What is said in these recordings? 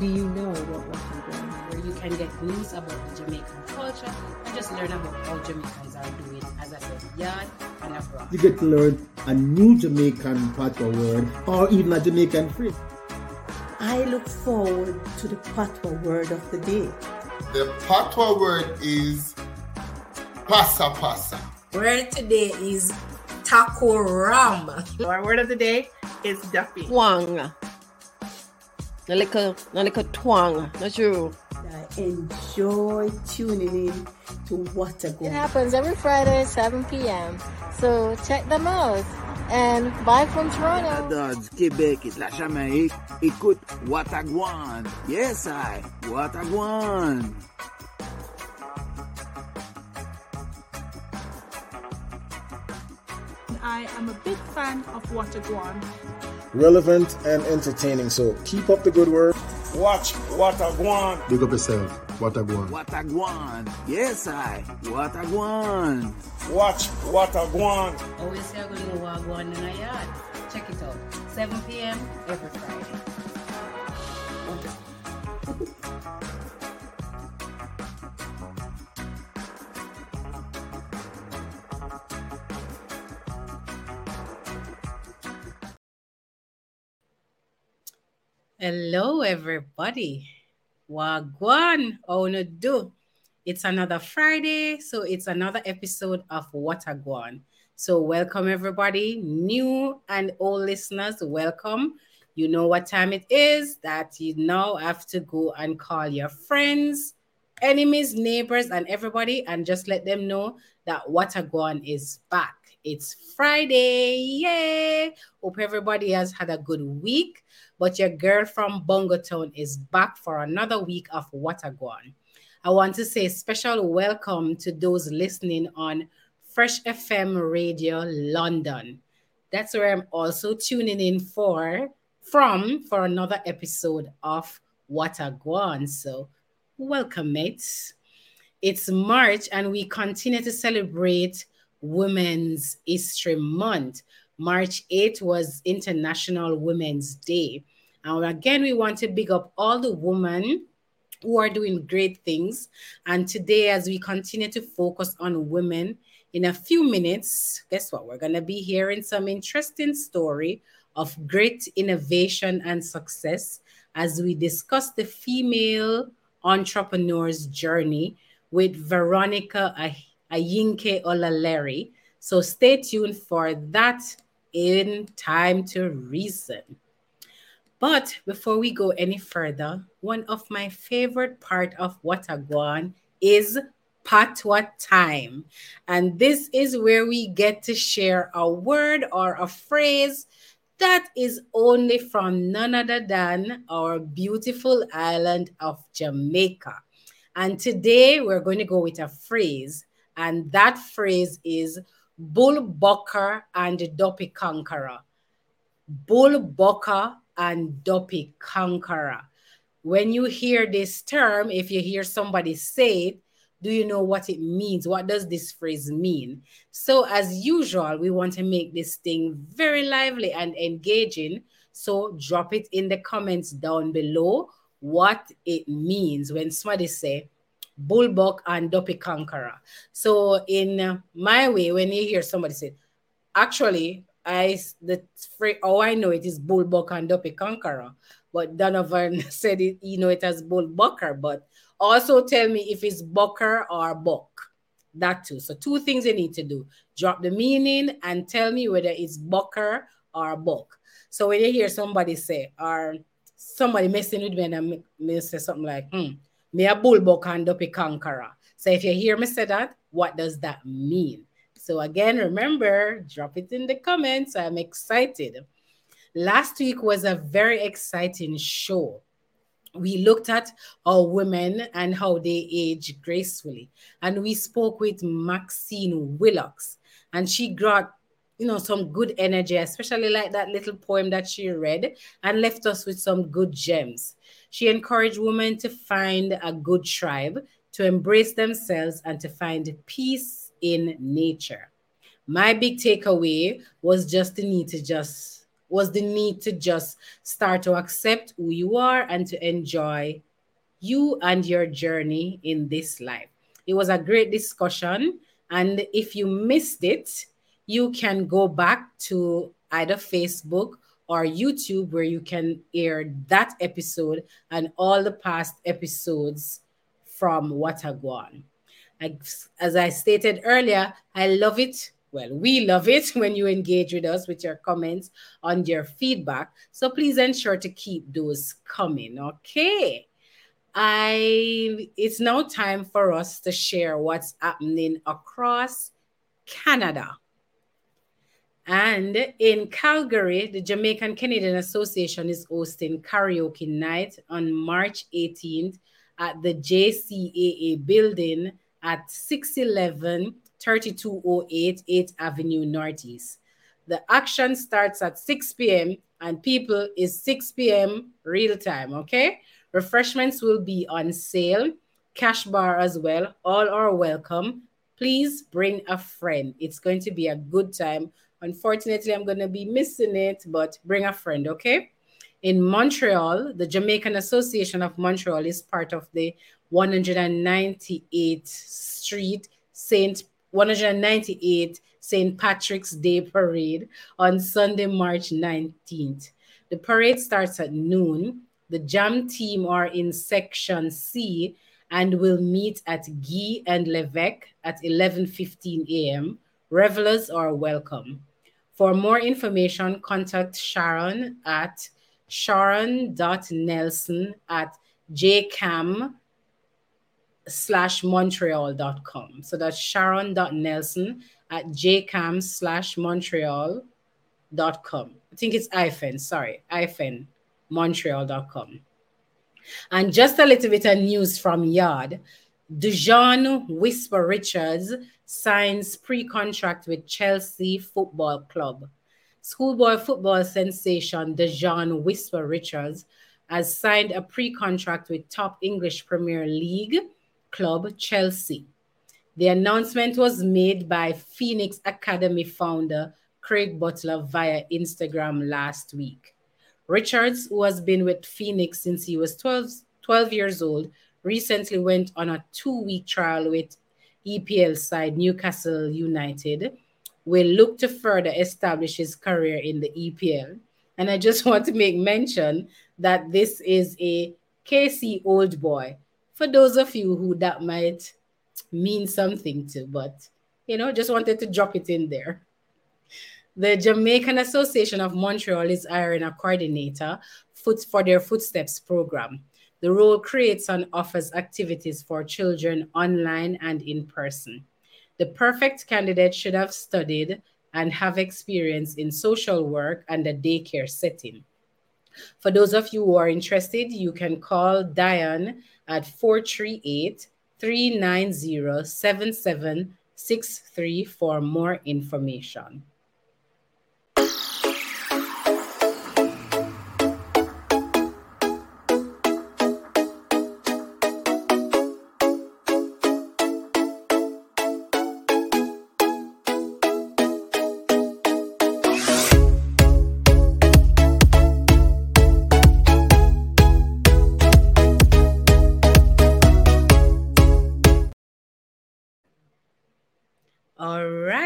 Do you know what Watagwan, where you can get news about the Jamaican culture and just learn about how Jamaicans are doing, as I said, yard and abroad. You get to learn a new Jamaican patois word or even a Jamaican phrase. I look forward to the patois word of the day. The patois word is pasa pasa. Word today is taco ram. Our word of the day is duffy. Twang. A little, a little twang. Not true. I uh, enjoy tuning in to What a It happens every Friday, 7 p.m. So check them out. And bye from Toronto. Dodds, Québec et la Jamaïque, écoute Watagwan. Yes, I, Watagwan. I am a big fan of Watagwan. relevant and entertaining. So keep up the good work. Watch Watagwan. Big up yourself. What a go on. Watagwan. Yes, I, Watagwan. Watch Watagwan. Always say I'm going to walk one in a yard. Check it out. 7 p.m. every Friday. Hello, everybody. Wagwan, do. It's another Friday, so it's another episode of Watagwan. So welcome everybody, new and old listeners. Welcome. You know what time it is. That you now have to go and call your friends, enemies, neighbors, and everybody, and just let them know that Watagwan is back. It's Friday. Yay! Hope everybody has had a good week. But your girl from Bongo Town is back for another week of Watagwan. I want to say special welcome to those listening on Fresh FM Radio London. That's where I'm also tuning in for from for another episode of Watagwan. So welcome, mates. It's March and we continue to celebrate Women's History Month. March 8th was International Women's Day. And again, we want to big up all the women who are doing great things. And today, as we continue to focus on women, in a few minutes, guess what? We're going to be hearing some interesting story of great innovation and success as we discuss the female entrepreneur's journey with Veronica Ay- Ahinke Olalere. So stay tuned for that in time to reason. But before we go any further, one of my favorite part of Watagwan is Patwa time. And this is where we get to share a word or a phrase that is only from none other than our beautiful island of Jamaica. And today we're going to go with a phrase, and that phrase is Bull Bucker and Duppy Conqueror. Bull Bucker and Duppy Conqueror. When you hear this term, if you hear somebody say it, do you know what it means? What does this phrase mean? So, as usual, we want to make this thing very lively and engaging. So, drop it in the comments down below what it means when somebody say bullbuck and duppy conqueror. So, in uh, my way, when you hear somebody say, actually, I the phrase, oh, I know it is bullbuck and duppy conqueror, but Donovan said it, you know, it as bullbucker, but also tell me if it's bucker or buck. That too. So two things you need to do: drop the meaning and tell me whether it's bucker or buck. So when you hear somebody say or somebody messing with me and I me say something like, hmm, me a bullbuck and duppy conqueror. So if you hear me say that, what does that mean? So again, remember, drop it in the comments. I'm excited. Last week was a very exciting show we looked at our women and how they age gracefully. And we spoke with Maxine Willocks, and she got you know some good energy, especially like that little poem that she read and left us with some good gems. She encouraged women to find a good tribe, to embrace themselves, and to find peace in nature. My big takeaway was just the need to just was the need to just start to accept who you are and to enjoy you and your journey in this life. It was a great discussion. And if you missed it, you can go back to either Facebook or YouTube where you can hear that episode and all the past episodes from Watagwan. As I stated earlier, I love it. Well, we love it when you engage with us with your comments on your feedback. So please ensure to keep those coming. Okay. I it's now time for us to share what's happening across Canada. And in Calgary, the Jamaican Canadian Association is hosting karaoke night on March 18th at the JCAA building at 611 3208 8th Avenue Northeast. The action starts at 6 p.m. and people is 6 p.m. real time, okay? Refreshments will be on sale, cash bar as well. All are welcome. Please bring a friend. It's going to be a good time. Unfortunately, I'm going to be missing it, but bring a friend, okay? In Montreal, the Jamaican Association of Montreal is part of the 198th Street St. 198 St. Patrick's Day Parade on Sunday, March 19th. The parade starts at noon. The jam team are in section C and will meet at Guy and Levesque at 11:15 a.m. Revelers are welcome. For more information, contact Sharon at sharon.nelson at jcam slash montreal.com. So that's sharon.nelson at jcam slash montreal.com. I think it's hyphen, sorry, hyphen montreal.com. And just a little bit of news from Yard. Dujuan Whiskas Richards signs pre-contract with Chelsea Football Club. Schoolboy football sensation Dujuan Whiskas Richards has signed a pre-contract with top English Premier League club Chelsea. The announcement was made by Phoenix Academy founder Craig Butler via Instagram last week. Richards, who has been with Phoenix since he was 12, 12 years old, recently went on a two week trial with EPL side Newcastle United, will look to further establish his career in the EPL. And I just want to make mention that this is a KC old boy. For those of you who that might mean something to, but you know, just wanted to drop it in there. The Jamaican Association of Montreal is hiring a coordinator for their Footsteps program. The role creates and offers activities for children online and in person. The perfect candidate should have studied and have experience in social work and a daycare setting. For those of you who are interested, you can call Diane at 438 390 7763 for more information.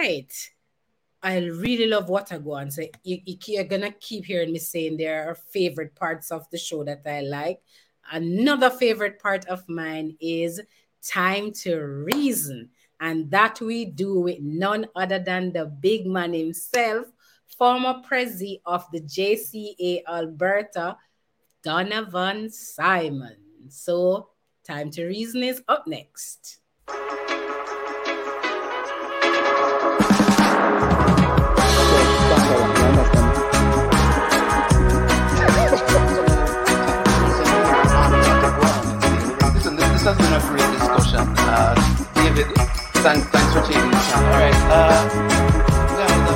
Right. I really love Watagwan. So you, you're gonna keep hearing me saying there are favorite parts of the show that I like. Another favorite part of mine is time to reason, and that we do with none other than the big man himself, former president of the JCA Alberta, Donovan Simon. So, time to reason is up next. Has been a great discussion. Uh, David, thanks, thanks for taking the time. All right. Uh,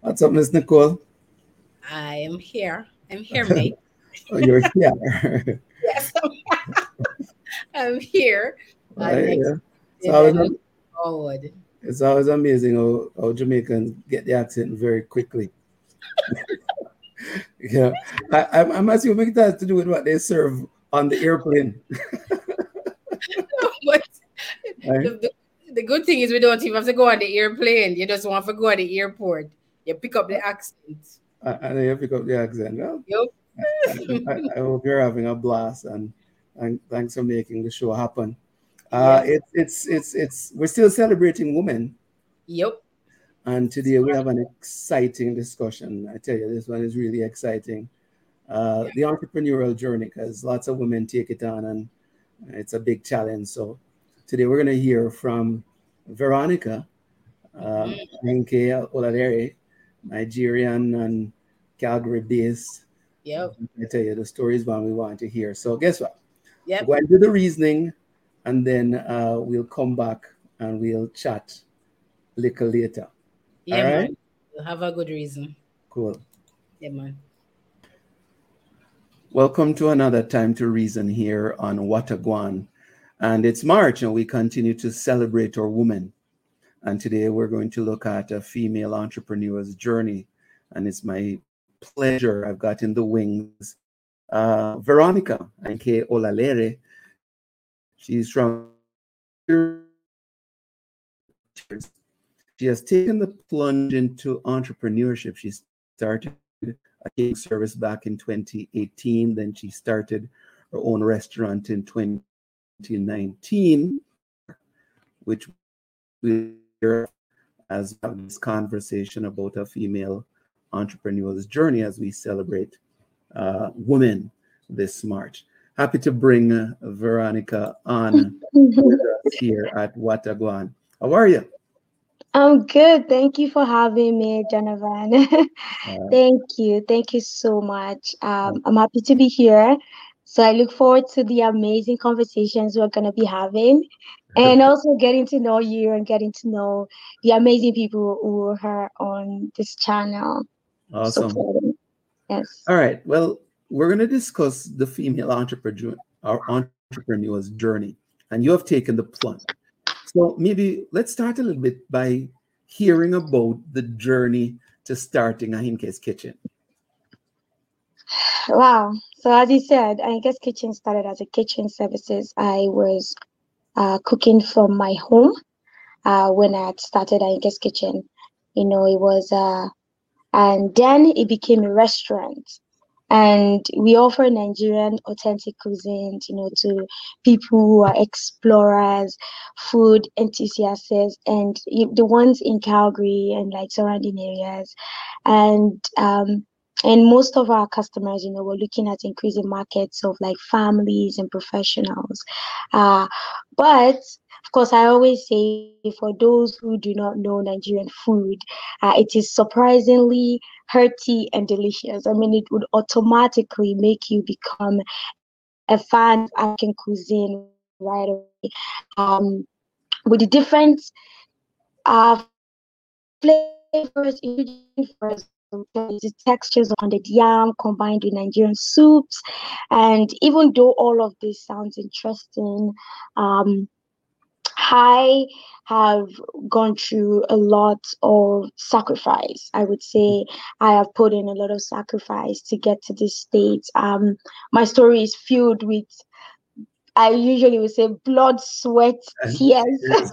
What's up, Miss Nicole? I am here. I'm here, mate. Oh, you're here. yes, I'm here. Oh, And next- yeah. It's and always, forward. it's always amazing how, how Jamaicans get the accent very quickly. yeah, I, I'm, I'm assuming it has to do with what they serve on the airplane. but Right. the, the, the good thing is we don't even have to go on the airplane. You just want to go on the airport. You pick up the accent. I, I know you pick up the accent. Well, Yup. I, I hope you're having a blast and, and thanks for making the show happen. Uh, Yes. it's it's it's it's we're still celebrating women, Yep. and today we have an exciting discussion. I tell you, this one is really exciting. Uh, the entrepreneurial journey, because lots of women take it on, and it's a big challenge. So today we're going to hear from Veronica uh, Nke Olalere, Nigerian and Calgary based. Yep. I tell you, the story is one we want to hear. So guess what? Yep. Go and do the reasoning, and then uh, we'll come back and we'll chat a little later. Yeah, All right? man. You'll have a good reason. Cool. Yeah, man. Welcome to another time to reason here on Watagwan. And it's March, and we continue to celebrate our women. And today we're going to look at a female entrepreneur's journey. And it's my pleasure. I've got in the wings uh, Veronica Nke Olalere. She's from she has taken the plunge into entrepreneurship. She started a catering service back in 2018. Then she started her own restaurant in 2019, which we hear as this conversation about a female entrepreneur's journey as we celebrate uh, women this March. Happy to bring uh, Veronica on here at Watagwan. How are you? I'm good. Thank you for having me, Donovan. Thank you. Thank you so much. Um, I'm happy to be here. So I look forward to the amazing conversations we're going to be having and also getting to know you and getting to know the amazing people who are on this channel. Awesome. Supporting. Yes. All right. Well, we're going to discuss the female entrepreneur, our entrepreneur's journey, and you have taken the plunge. So maybe let's start a little bit by hearing about the journey to starting Ahinke's Kitchen. Wow. So as you said, I guess kitchen started as a kitchen services. I was uh, cooking from my home uh, when I had started I guess kitchen. You know, it was uh, and then it became a restaurant. And we offer Nigerian authentic cuisines, you know, to people who are explorers, food enthusiasts, and the ones in Calgary and like surrounding areas. And um, and most of our customers, you know, we're looking at increasing markets of like families and professionals. Uh, but of course, I always say for those who do not know Nigerian food, uh, it is surprisingly hearty and delicious. I mean, it would automatically make you become a fan of African cuisine right away. Um, with the different uh, flavors, the textures on the yam combined with Nigerian soups. And even though all of this sounds interesting, um, I have gone through a lot of sacrifice. I would say I have put in a lot of sacrifice to get to this state. Um, my story is filled with, I usually would say, blood, sweat, tears.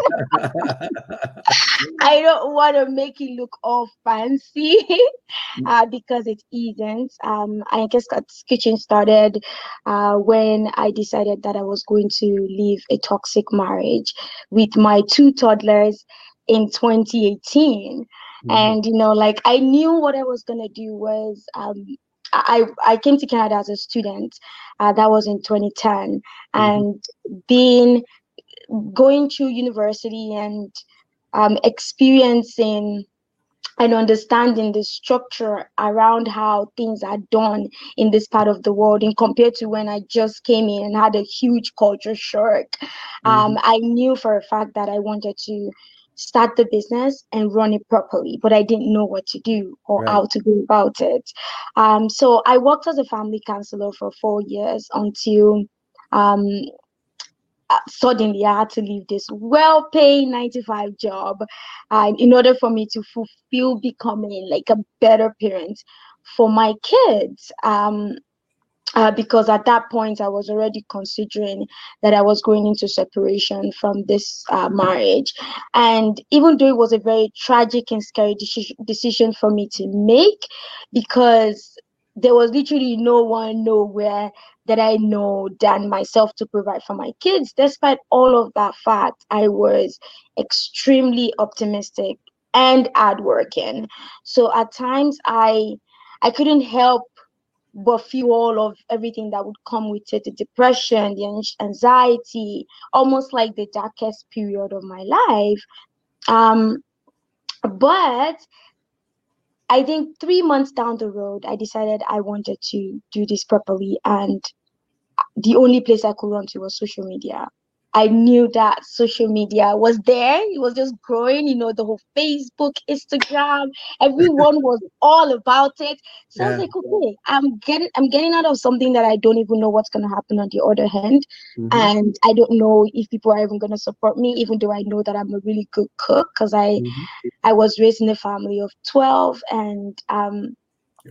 I don't want to make it look all fancy uh, because it isn't. Um, I guess that kitchen started uh, when I decided that I was going to leave a toxic marriage with my two toddlers in 2018. And, you know, like I knew what I was going to do was um, I, I came to Canada as a student. Uh, that was in 2010. And being going to university and um, experiencing and understanding the structure around how things are done in this part of the world and compared to when I just came in and had a huge culture shock. Um, I knew for a fact that I wanted to start the business and run it properly, but I didn't know what to do or Right. how to go about it. Um, so I worked as a family counselor for four years until um, uh, suddenly I had to leave this well paid 95 job uh, in order for me to fulfill becoming like a better parent for my kids. Um, uh, because at that point I was already considering that I was going into separation from this uh, marriage. And even though it was a very tragic and scary decision, decision for me to make, because there was literally no one nowhere that I know than myself to provide for my kids. Despite all of that fact, I was extremely optimistic and hardworking. So at times I I couldn't help but feel all of everything that would come with it the depression, the anxiety, almost like the darkest period of my life. Um, but I think three months down the road, I decided I wanted to do this properly. And the only place I could run to was social media. I knew that social media was there. It was just growing, you know, the whole Facebook, Instagram, everyone was all about it. So I was like, okay, I'm getting I'm getting out of something that I don't even know what's gonna happen on the other hand. Mhm. And I don't know if people are even gonna support me, even though I know that I'm a really good cook because I I was raised in a family of 12 and um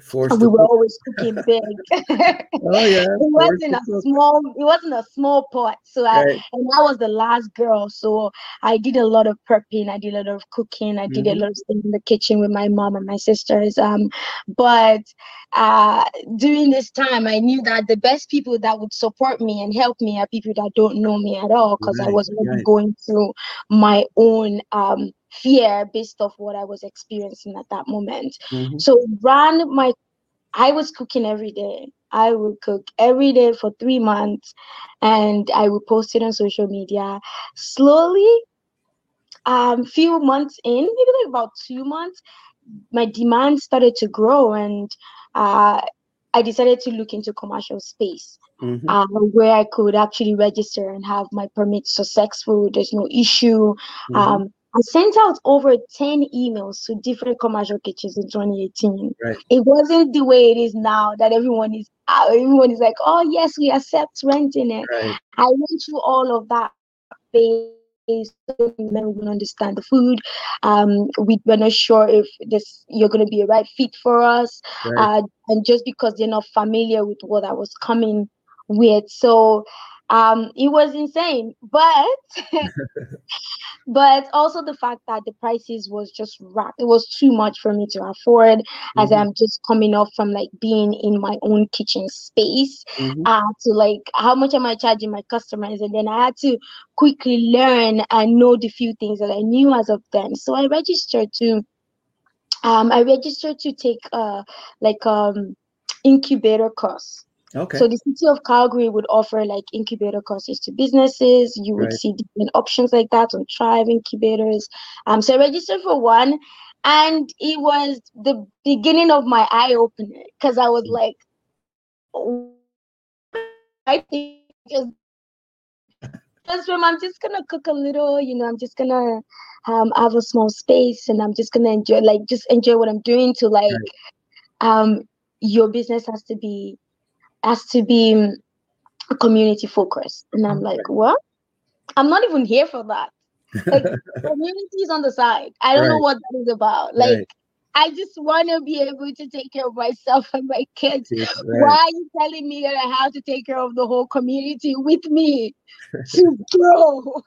Forced and to we were cook. always cooking big. Oh yeah. it wasn't a cook. small it wasn't a small pot so i Right. and i was the last girl so i did a lot of prepping i did a lot of cooking i did a Mhm. lot of things in the kitchen with my mom and my sisters um but uh during this time i knew that the best people that would support me and help me are people that don't know me at all because i was right. going through my own um fear based off what i was experiencing at that moment Mhm. so ran my I was cooking every day. I would cook every day for three months and I would post it on social media. Slowly, um, few months in, maybe like about two months, my demand started to grow and uh, I decided to look into commercial space. Mhm. Uh, where I could actually register and have my permit successful. There's no issue. Mhm. Um, I sent out over 10 emails to different commercial kitchens in 2018 Right. it wasn't the way it is now that everyone is uh, everyone is like oh yes we accept renting it Right. i went through all of that phase so we don't understand the food um we were not sure if this you're going to be a right fit for us Right. uh, and just because they're not familiar with what i was coming with so um it was insane but but also the fact that the prices was just rap it was too much for me to afford as Mhm. i'm just coming off from like being in my own kitchen space Mhm. uh to like how much am i charging my customers and then i had to quickly learn and know the few things that i knew as of then so i registered to um i registered to take uh like um incubator course Okay. so the city of Calgary would offer like incubator courses to businesses. You would Right. see different options like that on Thrive incubators. Um, so I registered for one, and it was the beginning of my eye opener because I was like, oh, I think just just from I'm just gonna cook a little, you know, I'm just gonna um have a small space and I'm just gonna enjoy like just enjoy what I'm doing to like um your business has to be has to be um, community focused. And I'm like, what? I'm not even here for that. Like community is on the side. I don't know what that is about. Like Right. I just want to be able to take care of myself and my kids. Yes, Why are you telling me that I have to take care of the whole community with me to grow?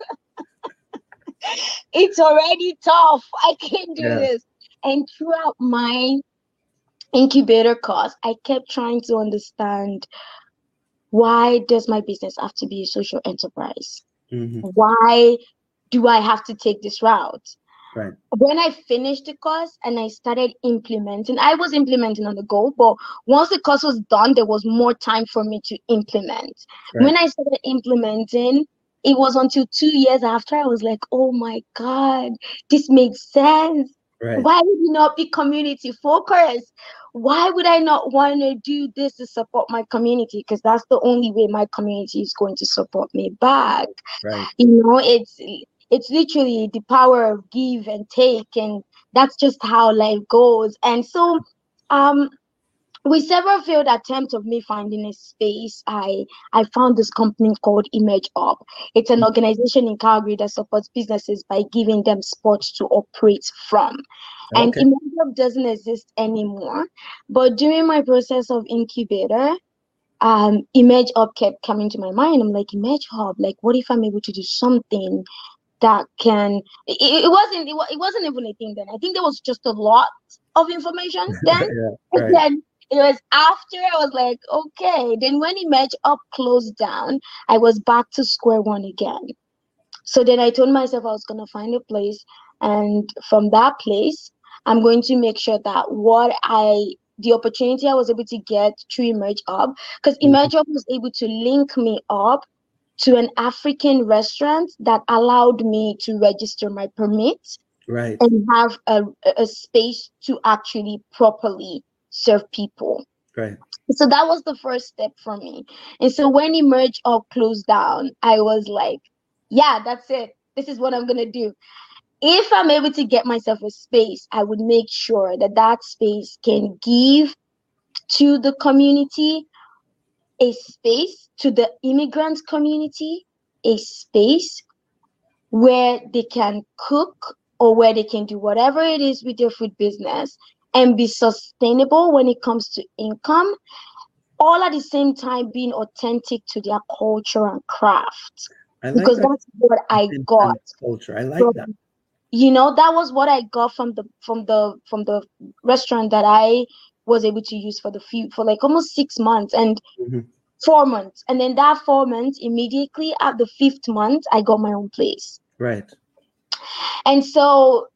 it's already tough. I can't do Yeah. this. And throughout my incubator course, I kept trying to understand why does my business have to be a social enterprise? Mhm. Why do I have to take this route? Right. when I finished the course and I started implementing, I was implementing on the go, but once the course was done, there was more time for me to implement. Right. When I started implementing, it was until two years after I was like, oh my God, this makes sense. Right. Why would you not be community focused? Why would I not want to do this to support my community? Because that's the only way my community is going to support me back Right. you know it's it's literally the power of give and take and that's just how life goes and so um with several failed attempts of me finding a space i i found this company called image up it's an organization in calgary that supports businesses by giving them spots to operate from. And image up doesn't exist anymore but during my process of incubator um image up kept coming to my mind. I'm like image hub like what if i'm able to do something that can it, it wasn't it, it wasn't even a thing then. I think there was just a lot of information then. Yeah, and right. then it was after i was like okay. Then when image up closed down i was back to square one again. So then i told myself i was going to find a place and from that place i'm going to make sure that what i the opportunity i was able to get through emerge up because mm-hmm. emerge up was able to link me up to an african restaurant that allowed me to register my permit Right. and have a, a space to actually properly serve people. Right. so that was the first step for me. And so when emerge up closed down i was like yeah that's it. This is what i'm gonna do. If i'm able to get myself a space i would make sure that that space can give to the community a space to the immigrant community a space where they can cook or where they can do whatever it is with their food business and be sustainable when it comes to income all at the same time being authentic to their culture and craft like because that that's what i got culture. I like that. you know that was what i got from the from the from the restaurant that i was able to use for the few for like almost six months and Mhm. four months and then that four months immediately at the fifth month i got my own place Right. and so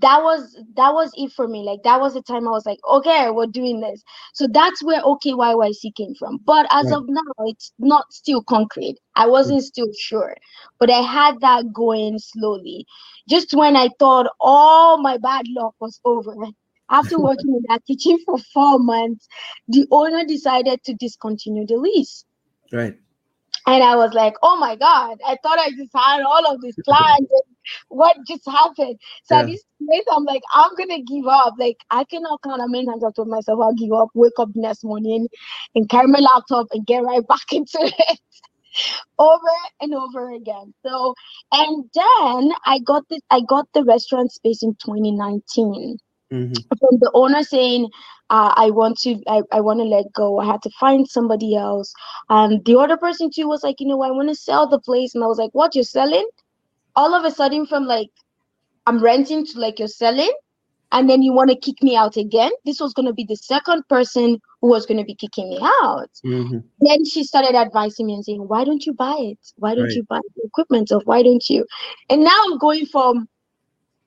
that was that was it for me. Like that was the time i was like okay we're doing this. So that's where okyyc came from. But as Right. of now it's not still concrete. I wasn't mm. still sure but i had that going slowly. Just when i thought all my bad luck was over after working in that kitchen for four months the owner decided to discontinue the lease. Right. And I was like, oh my God, I thought I just had all of these plans. what just happened? So at Yeah. this place, I'm like, I'm going to give up. Like, I cannot count how many times I told myself I'll give up, wake up the next morning and carry my laptop and get right back into it over and over again. So, and then I got this, I got the restaurant space in 2019 Mhm. from the owner saying uh, i want to I, I want to let go i had to find somebody else and the other person too was like you know i want to sell the place and i was like what you're selling all of a sudden from like i'm renting to like you're selling and then you want to kick me out again this was going to be the second person who was going to be kicking me out Mhm. then she started advising me and saying, Why don't you buy it? Why don't Right. you buy the equipment of why don't you? And now I'm going from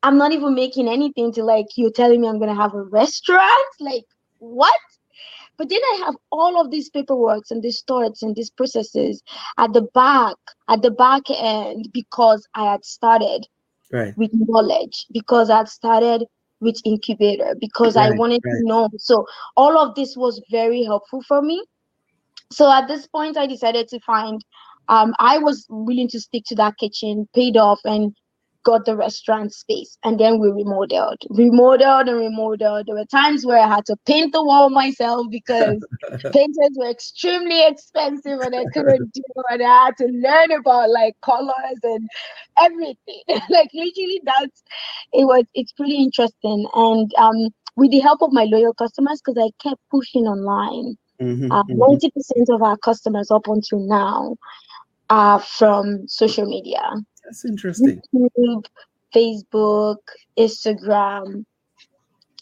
I'm not even making anything to like you're telling me I'm gonna have a restaurant. Like what? But then I have all of these paperwork and these thoughts and these processes at the back, at the back end, because I had started Right. with knowledge, because I had started with incubator, because I wanted right. to know. So all of this was very helpful for me so at this point i decided to find um, i was willing to stick to that kitchen paid off and got the restaurant space and then we remodeled. Remodeled and remodeled. There were times where i had to paint the wall myself because painters were extremely expensive and i couldn't do it. And i had to learn about like colors and everything. Like literally that's it was it's pretty interesting. And um with the help of my loyal customers because i kept pushing online. Mhm, uh, mhm. 90% of our customers up until now are from social media That's interesting. YouTube, Facebook, Instagram.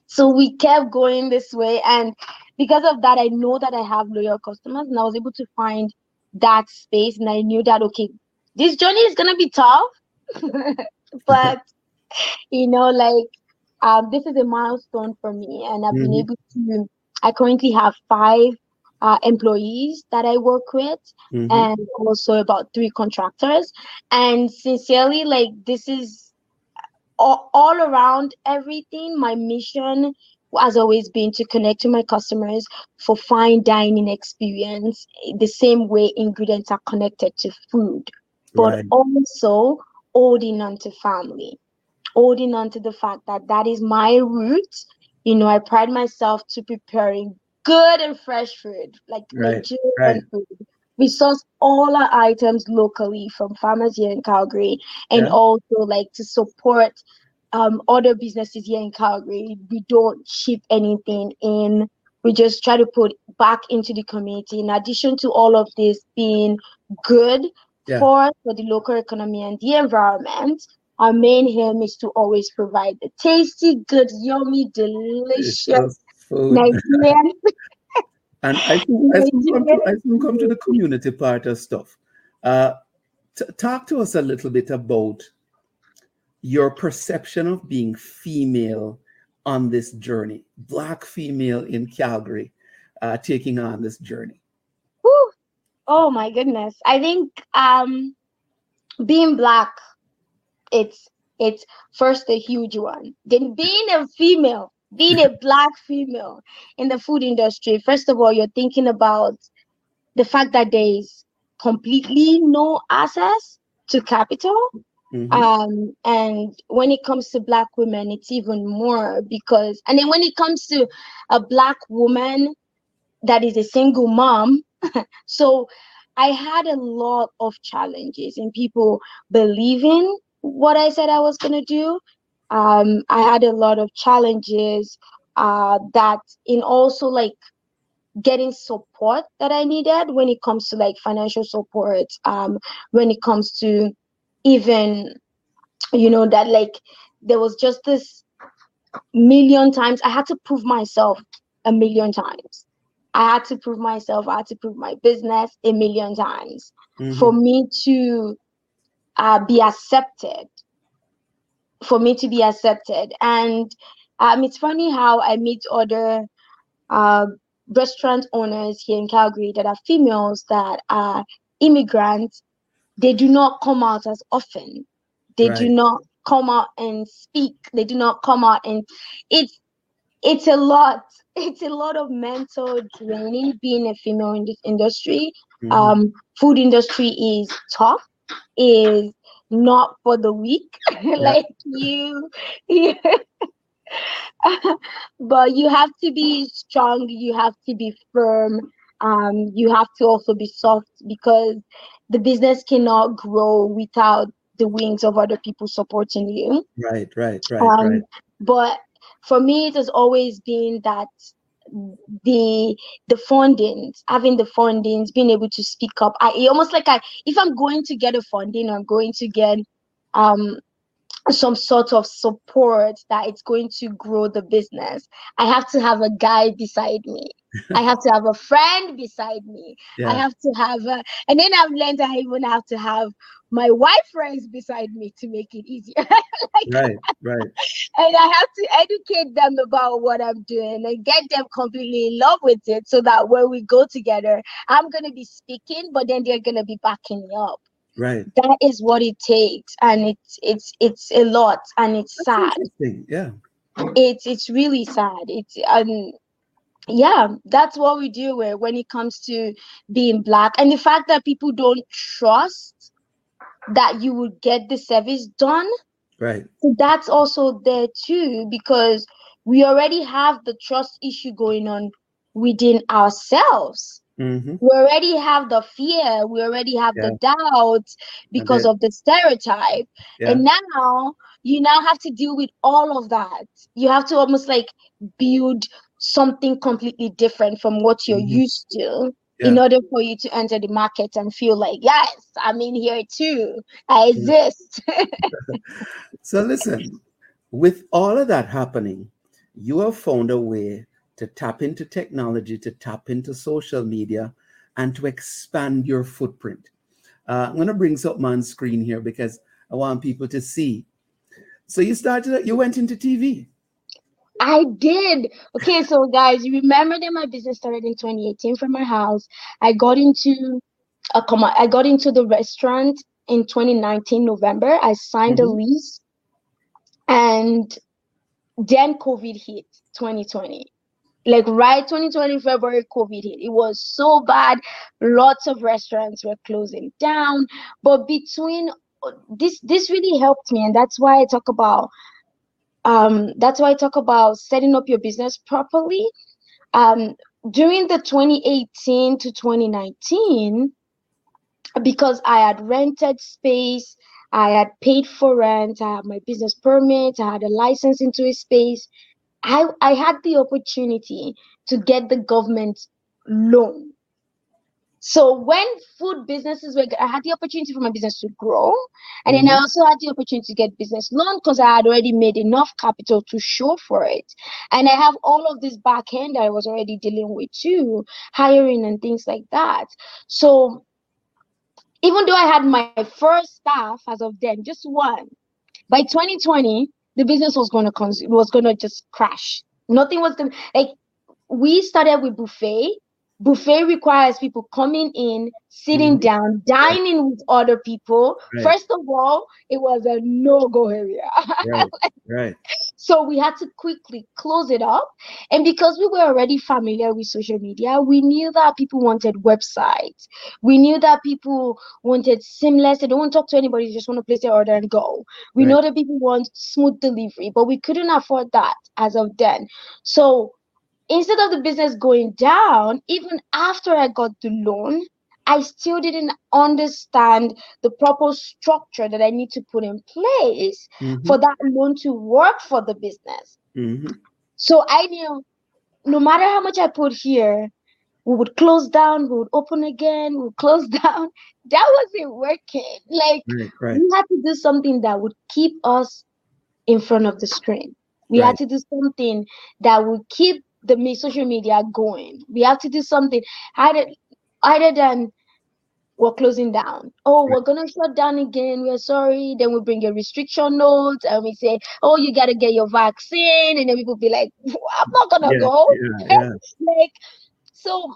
So we kept going this way. And because of that, I know that I have loyal customers and I was able to find that space. And I knew that, okay, this journey is going to be tough, but you know, like um, this is a milestone for me. And I've been Mhm. able to, I currently have five uh, employees that I work with Mhm. and also about three contractors. And sincerely, like this is all, all around everything. My mission has always been to connect to my customers for fine dining experience, the same way ingredients are connected to food, but Right. also holding on to family, holding on to the fact that that is my root. You know, I pride myself to preparing good and fresh food, like Right, Nigerian right. food. We source all our items locally from farmers here in Calgary, and Yeah. also like to support um, other businesses here in Calgary. We don't ship anything in. We just try to put back into the community. In addition to all of this being good Yeah. for for the local economy and the environment, our main aim is to always provide the tasty, good, yummy, delicious Delicious food. Nigerian. And I think I think come to, I come to the community part of stuff. Uh, t- talk to us a little bit about your perception of being female on this journey, black female in Calgary, uh, taking on this journey. Whew. Oh my goodness. I think um being black, it's it's first a huge one. Then being a female, being a black female in the food industry, first of all, you're thinking about the fact that there is completely no access to capital. Mhm. Um, and when it comes to black women, it's even more because, and then when it comes to a black woman that is a single mom, so I had a lot of challenges in people believing what I said I was gonna do. Um, I had a lot of challenges uh, that in also like getting support that I needed when it comes to like financial support, um, when it comes to even, you know, that like there was just this million times I had to prove myself a million times. I had to prove myself, I had to prove my business a million times for me to uh, be accepted. For me to be accepted. And um, it's funny how I meet other uh, restaurant owners here in Calgary that are females that are immigrants. They do not come out as often. They do not come out and speak. They do not come out and it's it's a lot. It's a lot of mental draining being a female in this industry. Mhm. Um, food industry is tough, is not for the weak. like you, you but you have to be strong. You have to be firm. Um, you have to also be soft because the business cannot grow without the wings of other people supporting you Right, right, right, um, right. but for me it has always been that the the fundings having the fundings being able to speak up. I almost like i if i'm going to get a funding i'm going to get um some sort of support that it's going to grow the business. I have to have a guy beside me. I have to have a friend beside me. I have to have a, and then i've learned that i even have to have my white friends beside me to make it easier. Like Right, right. and I have to educate them about what I'm doing and get them completely in love with it so that when we go together, I'm gonna be speaking, but then they're gonna be backing me up. Right. That is what it takes, and it's it's it's a lot, and it's sad. Yeah. It's it's really sad. It's um yeah, that's what we deal with when it comes to being black, and the fact that people don't trust that you will get the service done Right. so that's also there too because we already have the trust issue going on within ourselves Mm-hmm. we already have the fear we already have the doubt because of the stereotype. Yeah. and now you now have to deal with all of that. You have to almost like build something completely different from what you're Mhm. used to in order for you to enter the market and feel like yes i'm in here too. I exist. So listen, with all of that happening, you have found a way to tap into technology, to tap into social media, and to expand your footprint. Uh, I'm going to bring something on screen here because I want people to see. So you started, you went into TV. I did. Okay, so guys, you remember that my business started in 2018 from my house. I got into a com- I got into the restaurant in 2019 November. I signed a Mhm. lease, and then COVID hit 2020. Like right 2020 February, COVID hit. It was so bad. Lots of restaurants were closing down. But between this this really helped me and that's why i talk about um that's why i talk about setting up your business properly um during the 2018 to 2019 because i had rented space i had paid for rent i had my business permit i had a license into a space i i had the opportunity to get the government loan so when food businesses were, I had the opportunity for my business to grow, and then I Mhm. also had the opportunity to get business loan because I had already made enough capital to show for it, and I have all of this back end that I was already dealing with too, hiring and things like that. So even though I had my first staff as of then, just one, by 2020 the business was going to cons- was going to just crash. Nothing was going like we started with buffet. Buffet requires people coming in, sitting Mhm. down, dining with other people. Right. First of all, it was a no-go area. Right. Right. So we had to quickly close it up. And because we were already familiar with social media, we knew that people wanted websites. We knew that people wanted seamless. They don't want to talk to anybody, they just want to place their order and go. We know that people want smooth delivery, but we couldn't afford that as of then. So instead of the business going down, even after I got the loan, I still didn't understand the proper structure that I need to put in place for Mhm. that loan to work for the business. Mhm. So I knew no matter how much I put here, we would close down, we would open again, we would close down. That wasn't working. Like Right. Right. we had to do something that would keep us in front of the screen. We Right. had to do something that would keep the social media going. We have to do something either either than we're closing down. Oh, we're gonna shut down again. We're sorry. Then we bring a restriction note and we say, oh, you gotta get your vaccine, and then people be like, I'm not gonna Yeah, go. yeah, yeah. like, so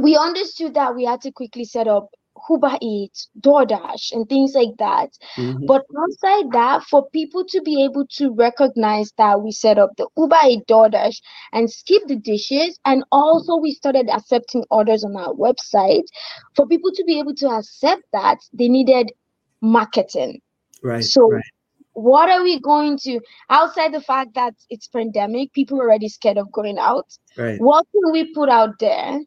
we understood that we had to quickly set up Uber Eats, DoorDash, and things like that. Mhm. But outside that, for people to be able to recognize that we set up the Uber Eats, DoorDash, and skip the dishes, and also we started accepting orders on our website. For people to be able to accept that, they needed marketing. Right. So right. what are we going to outside the fact that it's pandemic, people are already scared of going out? Right. What can we put out there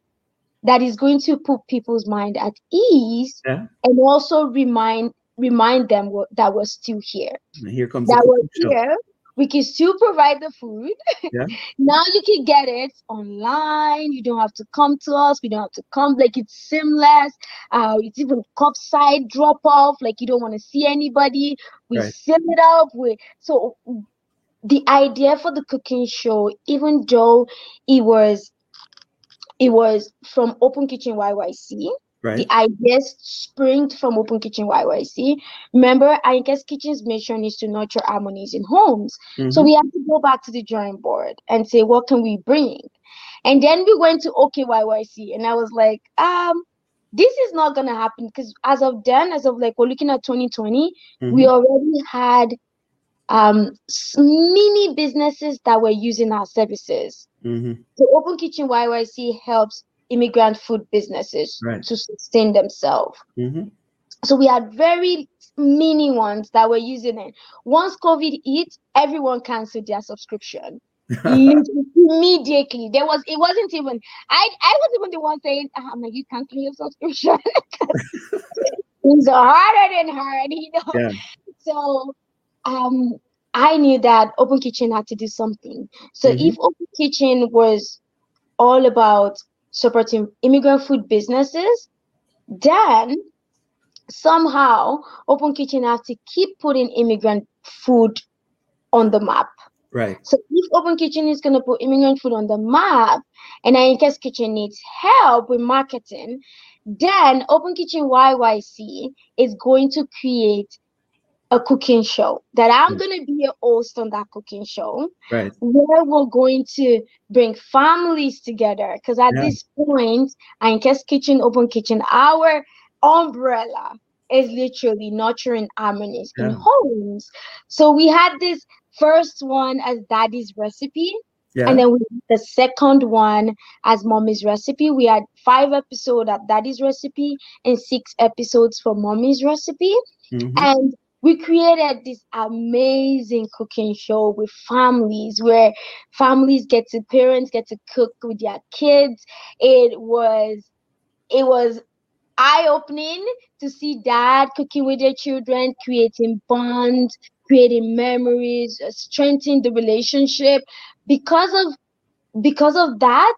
that is going to put people's mind at ease Yeah. and also remind remind them that we're still here? And here comes That we're show. here. We can still provide the food. Yeah. now you can get it online. You don't have to come to us. We don't have to come. Like it's seamless. Uh, it's even curbside drop off. Like you don't want to see anybody. We Right. seal it up. We so the idea for the cooking show, even though it was it was from Open Kitchen YYC. Right. The ideas springed from Open Kitchen YYC. Remember, Ahinke's Kitchen's mission is to nurture harmonies in homes. So Mhm. we have to go back to the drawing board and say, what can we bring? And then we went to OKYYC, and I was like, um, this is not gonna happen because as of then, as of like we're looking at 2020, we Mhm. already had um mini businesses that were using our services. Mm-hmm. So Open Kitchen YYC helps immigrant food businesses Right. to sustain themselves. Mm-hmm. So we had very mini ones that were using it. Once COVID hit, everyone canceled their subscription. Immediately. There was it wasn't even I I was even the one saying, "Ah, I'm like, you canceling your subscription. it's harder than hard, you know. Yeah. So um I knew that Open Kitchen had to do something. So Mhm. if Open Kitchen was all about supporting immigrant food businesses, then somehow Open Kitchen has to keep putting immigrant food on the map. Right. So if Open Kitchen is going to put immigrant food on the map and Ahinke's Kitchen needs help with marketing, then Open Kitchen YYC is going to create a cooking show that I'm going to be a host on that cooking show Right. where we're going to bring families together because at Yeah. this point Ahinke's Kitchen Open Kitchen our umbrella is literally nurturing harmonies in homes so we had this first one as daddy's recipe Yeah. And then we the second one as Mommy's Recipe. We had five episodes at Daddy's Recipe and six episodes for Mommy's Recipe. Mhm. And we created this amazing cooking show with families where families get to parents get to cook with their kids. It was it was eye-opening to see dad cooking with their children, creating bonds, creating memories, uh, strengthening the relationship. Because of because of that,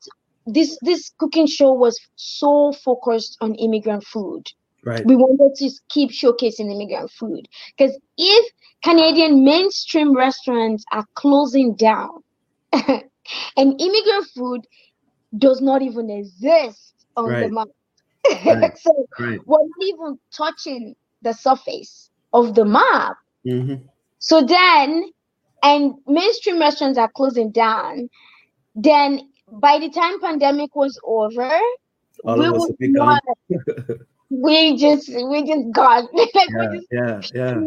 this this cooking show was so focused on immigrant food. Right. We wanted to keep showcasing immigrant food because if Canadian mainstream restaurants are closing down and immigrant food does not even exist on the Right. map, Right. so Right. we're not even touching the surface of the map. Mhm. So then, and mainstream restaurants are closing down. Then by the time pandemic was over, All we would will be gone. not- we just we just gone. like yeah, just yeah, yeah.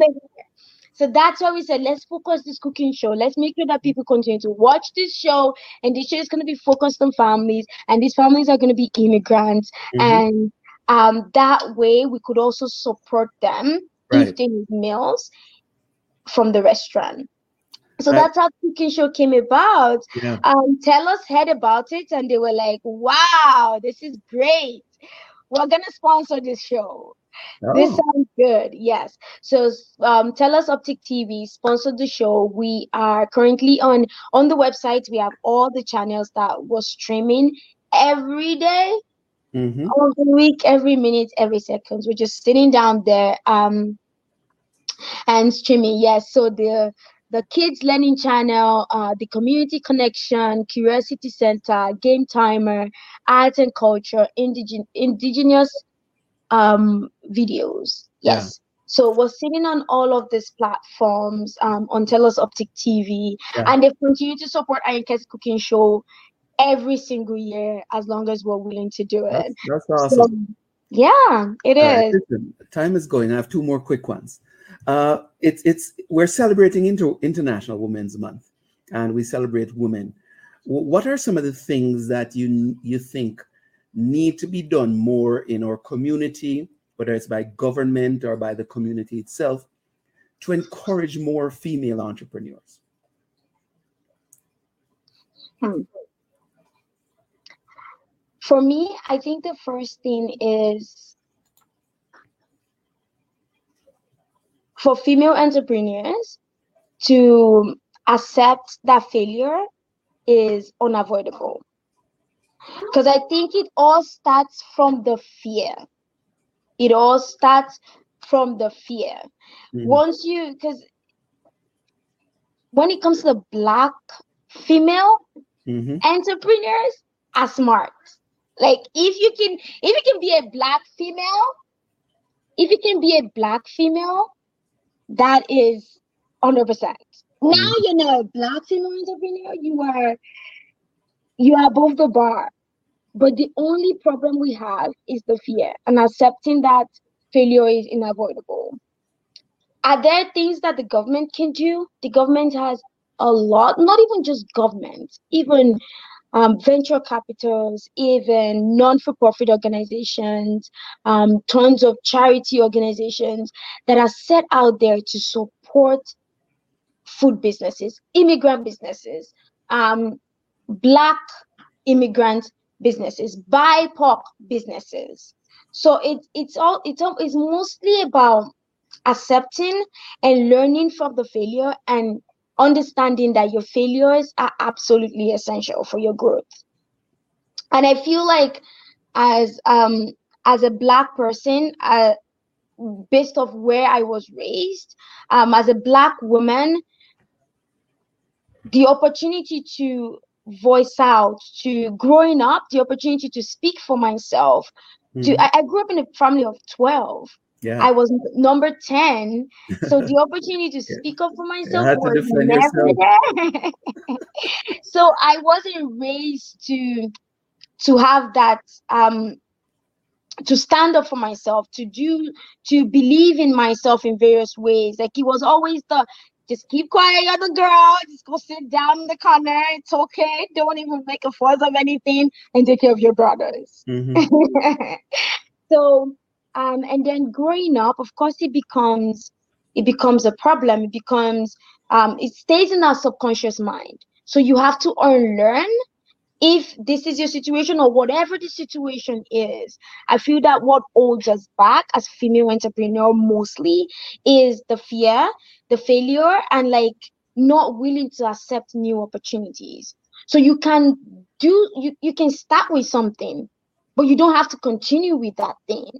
so that's why we said let's focus this cooking show. Let's make sure that people continue to watch this show, and this show is going to be focused on families, and these families are going to be immigrants, Mhm. and um, that way we could also support them if Right. they need meals from the restaurant. So Right. that's how cooking show came about. Yeah. Um, Telus heard about it, and they were like, "Wow, this is great. We're gonna sponsor this show." This Oh. sounds good. Yes. So um, Telus Optik TV sponsored the show. We are currently on on the website. We have all the channels that was streaming every day Mhm. of the week, every minute, every second. We're just sitting down there um and streaming. Yes. So the the kids learning channel, uh, the community connection, curiosity center, game timer, arts and culture, indigen- indigenous um videos. Yeah. Yes. So we're sitting on all of these platforms um, on Telus Optik TV, Yeah. and they continue to support Ironcast Cooking Show every single year as long as we're willing to do it. That's, that's So, awesome. yeah, it All right, is. listen, time is going. I have two more quick ones. Uh, it's it's we're celebrating inter- International Women's Month, and we celebrate women. What are some of the things that you you think need to be done more in our community, whether it's by government or by the community itself, to encourage more female entrepreneurs? Hmm. For me, I think the first thing is for female entrepreneurs to accept that failure is unavoidable. Because I think it all starts from the fear. It all starts from the fear. Mhm. Once you, because when it comes to the black female, Mhm. entrepreneurs are smart. Like if you can if you can be a black female, if you can be a black female, that is 100%. Hmm. Now you're not a black female entrepreneur, you are you are above the bar. But the only problem we have is the fear and accepting that failure is unavoidable. Are there things that the government can do? The government has a lot, not even just government, even um, venture capitals, even non for profit organizations, um, tons of charity organizations that are set out there to support food businesses, immigrant businesses, um, black immigrant businesses, BIPOC businesses. So it's it's all it's all it's mostly about accepting and learning from the failure and understanding that your failures are absolutely essential for your growth. And I feel like as um as a black person, uh, based off where I was raised, um, as a black woman, the opportunity to voice out, to growing up, the opportunity to speak for myself. To Mhm. I, I grew up in a family of 12. Yeah. I was number 10. So the opportunity to speak up for myself was never there. so I wasn't raised to to have that um to stand up for myself, to do to believe in myself in various ways. Like it was always the just keep quiet, you're the girl. Just go sit down in the corner. It's okay. Don't even make a fuss of anything and take care of your brothers. Mm-hmm. so um and then growing up, of course it becomes it becomes a problem. It becomes um it stays in our subconscious mind. So you have to unlearn if this is your situation or whatever the situation is, I feel that what holds us back as female entrepreneur mostly is the fear, the failure, and like not willing to accept new opportunities. So you can do you, you can start with something, but you don't have to continue with that thing.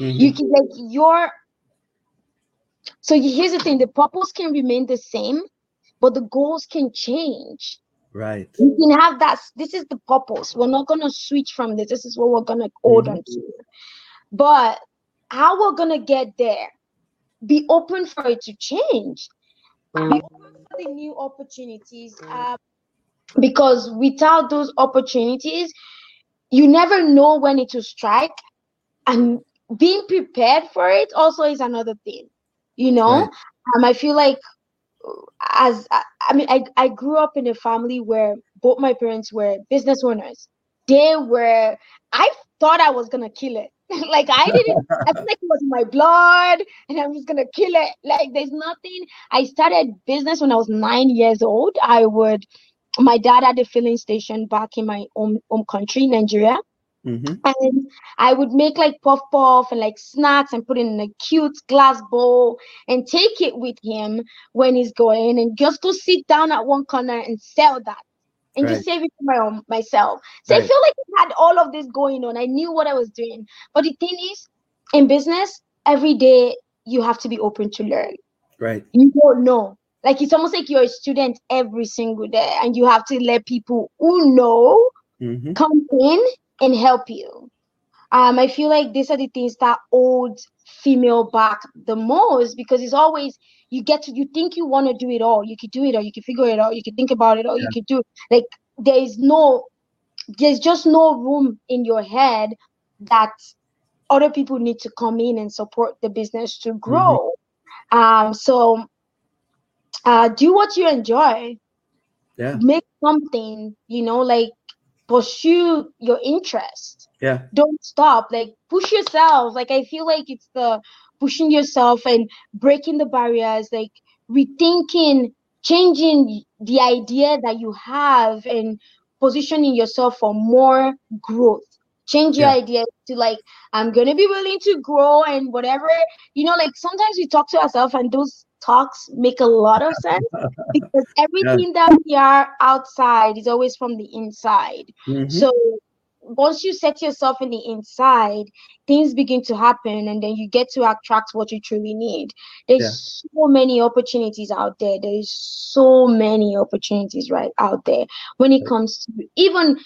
Mm-hmm. You can like your so here's the thing: the purpose can remain the same, but the goals can change. Right. You can have that. This is the purpose. We're not gonna switch from this. This is what we're gonna hold Mhm. on to. But how we're gonna get there? Be open for it to change. Be open for the new opportunities. Uh, because without those opportunities, you never know when it will strike, and being prepared for it also is another thing. You know, Right. um, I feel like as I, I mean I, I grew up in a family where both my parents were business owners. They were i thought i was gonna kill it. Like i didn't i feel like it was my blood and i was gonna kill it. Like there's nothing. I started business when i was nine years old. I would my dad had a filling station back in my home, home country nigeria Mm-hmm. and I would make like puff puff and like snacks and put it in a cute glass bowl and take it with him when he's going and just go sit down at one corner and sell that and Right. just save it for my own myself. So I feel like I had all of this going on. I knew what I was doing. But the thing is, in business, every day you have to be open to learn. Right. You don't know. Like it's almost like you're a student every single day, and you have to let people who know Mm-hmm. come in and help you. Um, I feel like these are the things that hold female back the most because it's always you get to you think you want to do it all, you could do it all, you can figure it out, you can think about it all, you Yeah. can do like there is no there's just no room in your head that other people need to come in and support the business to grow. Um, so uh, do what you enjoy Yeah. make something you know like pursue your interest. Yeah. don't stop. Like push yourself. Like i feel like it's the pushing yourself and breaking the barriers like rethinking changing the idea that you have and positioning yourself for more growth. Change your Yeah. idea to like i'm gonna be willing to grow and whatever. You know like sometimes we talk to ourselves and those talks make a lot of sense because everything that we are outside is always from the inside. Mhm. so once you set yourself in the inside things begin to happen and then you get to attract what you truly need. There's so many opportunities out there. There's so many opportunities right out there when it comes to even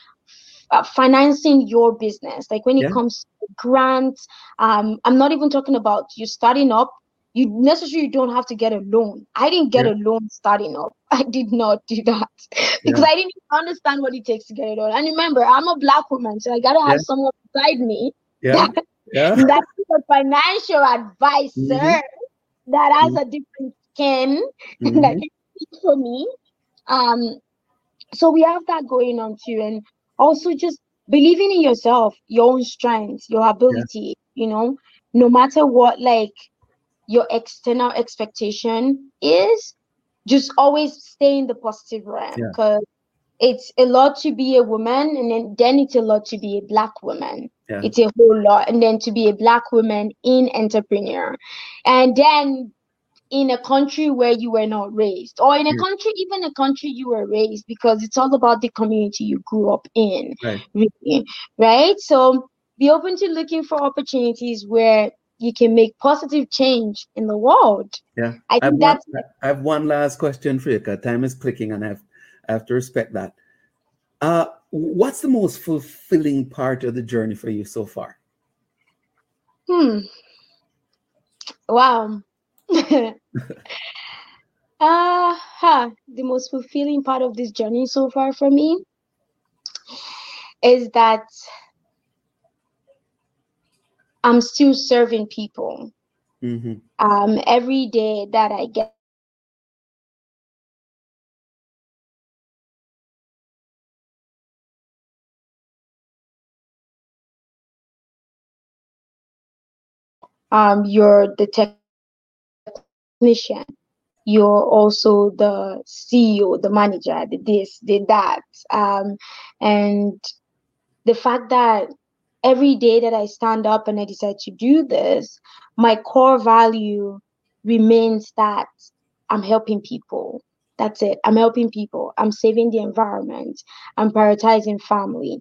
uh, financing your business. Like when it Yeah. comes to grants um i'm not even talking about you starting up you necessarily don't have to get a loan i didn't get Yeah. a loan starting up i did not do that because Yeah. i didn't understand what it takes to get it on and remember i'm a black woman so i gotta have Yeah. someone beside me Yeah. Yeah. that's the financial advisor Mhm. that has a different skin that Mhm. can speak for me. Um, so we have that going on too, and also just believing in yourself, your own strengths, your ability. You know, no matter what, like your external expectation is, just always stay in the positive realm Yeah. because it's a lot to be a woman, and then then it's a lot to be a black woman Yeah. it's a whole lot and then to be a black woman in entrepreneur and then in a country where you were not raised or in a Yeah. country even a country you were raised because it's all about the community you grew up in Right. really right so be open to looking for opportunities where you can make positive change in the world Yeah. I think one, that's I have one last question for you because time is clicking and I have, I have to respect that. Uh, what's the most fulfilling part of the journey for you so far? Hmm. Wow. uh, huh. The most fulfilling part of this journey so far for me is that I'm still serving people. Mm-hmm. Um, every day that I get um, you're the technician you're also the ceo the manager the this the that um, and the fact that every day that I stand up and I decide to do this, my core value remains that I'm helping people. That's it. I'm helping people. I'm saving the environment. I'm prioritizing family.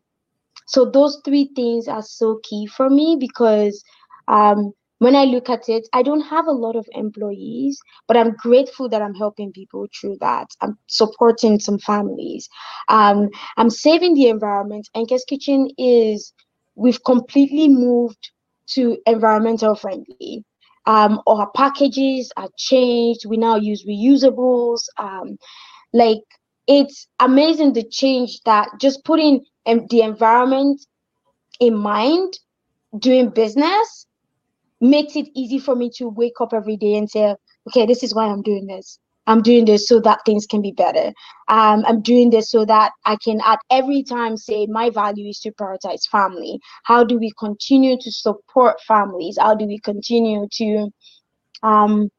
So those three things are so key for me because um, when I look at it, I don't have a lot of employees, but I'm grateful that I'm helping people through that. I'm supporting some families. Um, I'm saving the environment. Guest Kitchen is, we've completely moved to environmental friendly. Um, our packages are changed. We now use reusables. Um, like it's amazing the change that just putting the environment in mind doing business makes it easy for me to wake up every day and say, okay, this is why I'm doing this. I'm doing this so that things can be better. Um, I'm doing this so that I can at every time say my value is to prioritize family. How do we continue to support families? How do we continue to um,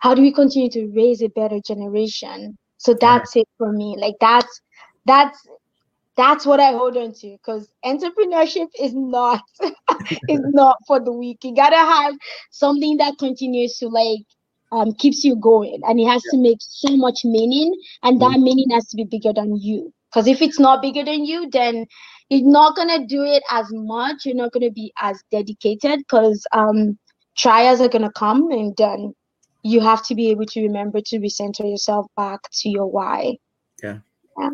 how do we continue to raise a better generation? So that's it for me. Like that's that's that's what I hold on to because entrepreneurship is not is not for the weak. You gotta have something that continues to like um keeps you going and it has yeah. to make so much meaning and that mm. meaning has to be bigger than you. Because if it's not bigger than you, then you're not gonna do it as much. You're not gonna be as dedicated because um trials are gonna come and then you have to be able to remember to recenter yourself back to your why. Yeah. Yeah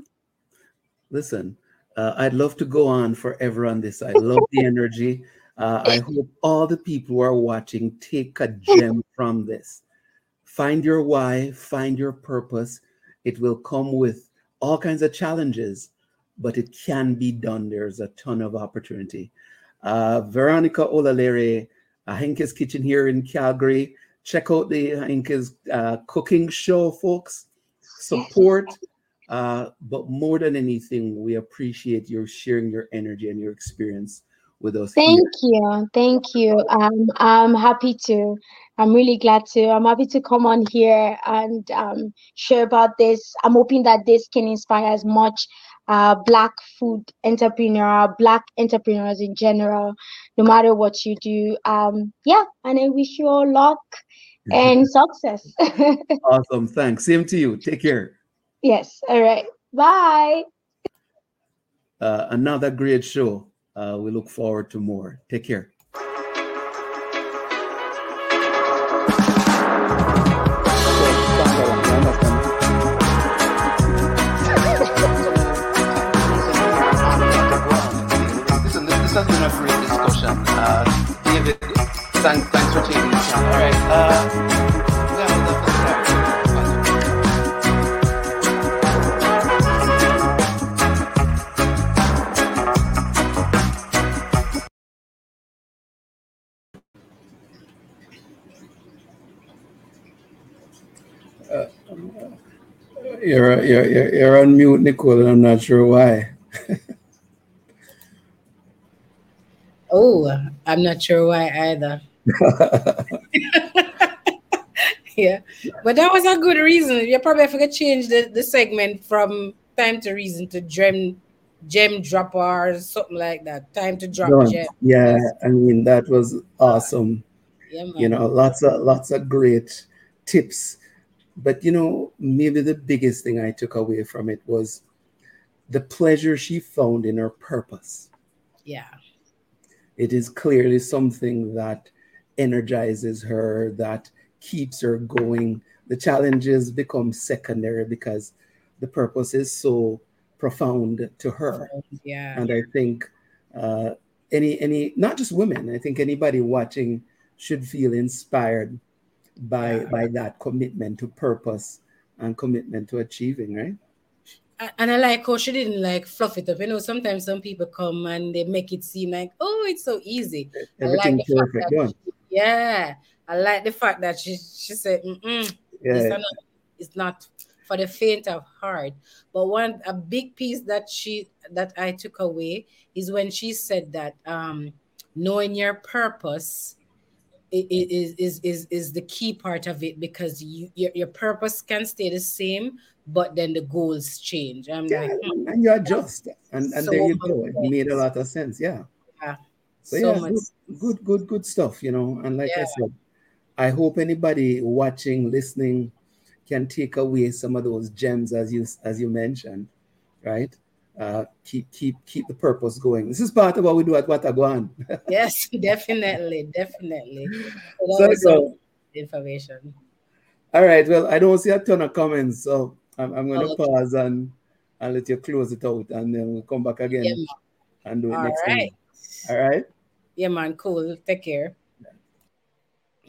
listen, uh, I'd love to go on forever on this. I love the energy. Uh, I hope all the people who are watching take a gem from this. Find your why, find your purpose. It will come with all kinds of challenges, but it can be done. There's a ton of opportunity. Uh, Veronica Olalere, Ahinke's Kitchen here in Calgary. Check out the Ahinke's uh, cooking show, folks. Support uh, but more than anything, we appreciate your sharing your energy and your experience with us. Thank here. you. Thank you. Um, I'm happy to. I'm really glad to. I'm happy to come on here and um, share about this. I'm hoping that this can inspire as much uh, Black food entrepreneur, Black entrepreneurs in general, no matter what you do. Um, yeah, and I wish you all luck and success. awesome. Thanks. Same to you. Take care. Yes. All right. Bye. Uh, another great show. Uh, we look forward to more. Take care. This, a discussion. Uh, David, thanks, thanks for taking the time. All right. Uh, You're, you're, you're on mute, Nicole, and I'm not sure why. oh, I'm not sure why either. yeah, but that was a good reason. You probably forgot to change the, the segment from time to reason to gem gem dropper or something like that. Time to drop gem. Yeah, I mean that was awesome. Yeah, you know, lots of lots of great tips but you know, maybe the biggest thing I took away from it was the pleasure she found in her purpose. Yeah. It is clearly something that energizes her, that keeps her going. The challenges become secondary because the purpose is so profound to her. Yeah. And I think uh, any any not just women, I think anybody watching should feel inspired by yeah. by that commitment to purpose and commitment to achieving, right? And I like how she didn't like fluff it up. You know, sometimes some people come and they make it seem like, oh, it's so easy. Everything like perfect. She, yeah, I like the fact that she she said, yeah. it's, not, it's not for the faint of heart. But one a big piece that she that I took away is when she said that um, knowing your purpose is is is is the key part of it because you your, your purpose can stay the same but then the goals change i'm Yeah, like hmm, and you adjust, and, and So there you go. It made a lot of sense. Yeah. yeah, So, so yeah, good, good, good, good stuff. You know, and like I said, I hope anybody watching, listening, can take away some of those gems as you as you mentioned, right? Uh, keep keep keep the purpose going. This is part of what we do at Watagwan. yes definitely definitely so So, was some so- information all right. Well, I don't see a ton of comments, so I'm, I'm going to pause and and let you close it out, and then we'll come back again Yeah, and do it all next right time. All right. Yeah, man, cool. Take care.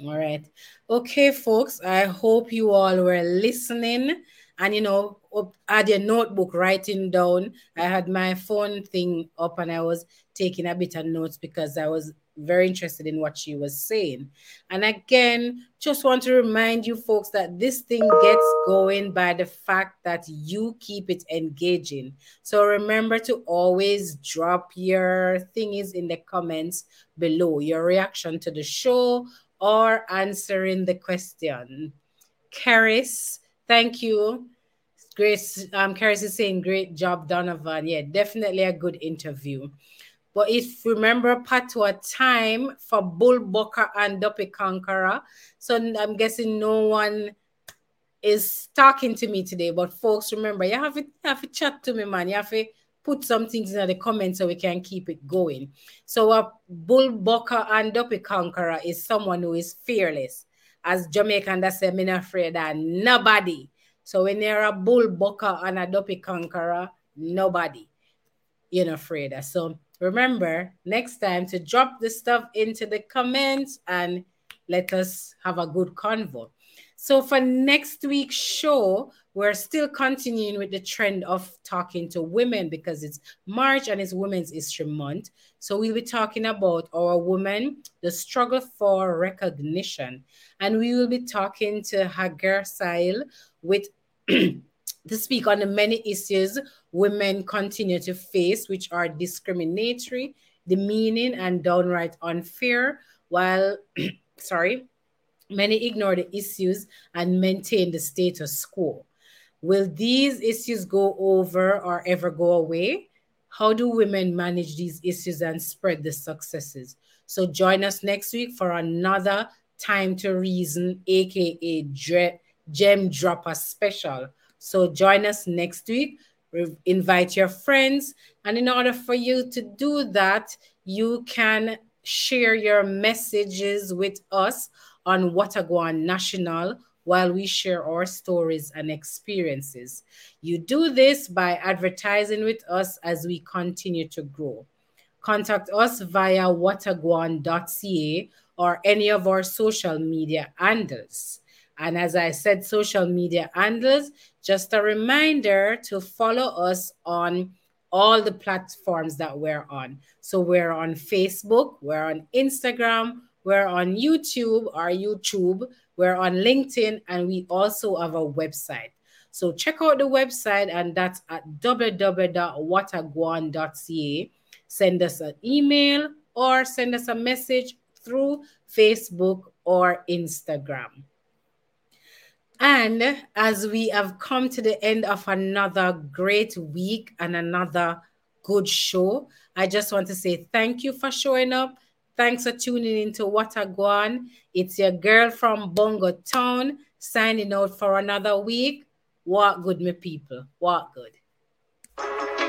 All right. Okay, folks, I hope you all were listening and, you know, up, had a notebook writing down. I had my phone thing up and I was taking a bit of notes because I was very interested in what she was saying. And again, just want to remind you folks that this thing gets going by the fact that you keep it engaging. So remember to always drop your thingies in the comments below, your reaction to the show or answering the question. Karis, thank you. Grace, um, Karis is saying, great job, Donovan. Yeah, definitely a good interview. But if remember Patwa time for Bull Bucka and Duppy Conqueror, so I'm guessing no one is talking to me today. But folks, remember, you have to, you have to chat to me, man. You have to put some things in the comments so we can keep it going. So a Bull Bucka and Duppy Conqueror is someone who is fearless. As Jamaican that say, I'm not afraid of nobody. So when you're a Bull Bucka and a Duppy Conqueror, nobody you're not afraid of. So remember next time to drop the stuff into the comments and let us have a good convo. So for next week's show, we're still continuing with the trend of talking to women because it's March and it's Women's History Month. So we'll be talking about our women, the struggle for recognition. And we will be talking to Hagar Sail with to speak on the many issues women continue to face, which are discriminatory, demeaning, and downright unfair, while, sorry, many ignore the issues and maintain the status quo. Will these issues go over or ever go away? How do women manage these issues and spread the successes? So join us next week for another Time to Reason, aka Gem Dropper Special. So join us next week. Re- Invite your friends. And in order for you to do that, you can share your messages with us on Watagwan National while we share our stories and experiences. You do this by advertising with us as we continue to grow. Contact us via watagwan.ca or any of our social media handles. And as I said, social media handles, just a reminder to follow us on all the platforms that we're on. So we're on Facebook, we're on Instagram, we're on YouTube or YouTube, we're on LinkedIn, and we also have a website. So check out the website, and that's at www.watagwan.ca. Send us an email or send us a message through Facebook or Instagram. And as we have come to the end of another great week and another good show, I just want to say thank you for showing up. Thanks for tuning into Watagwan. It's your girl from Bongo Town signing out for another week. Walk good, my people. Walk good.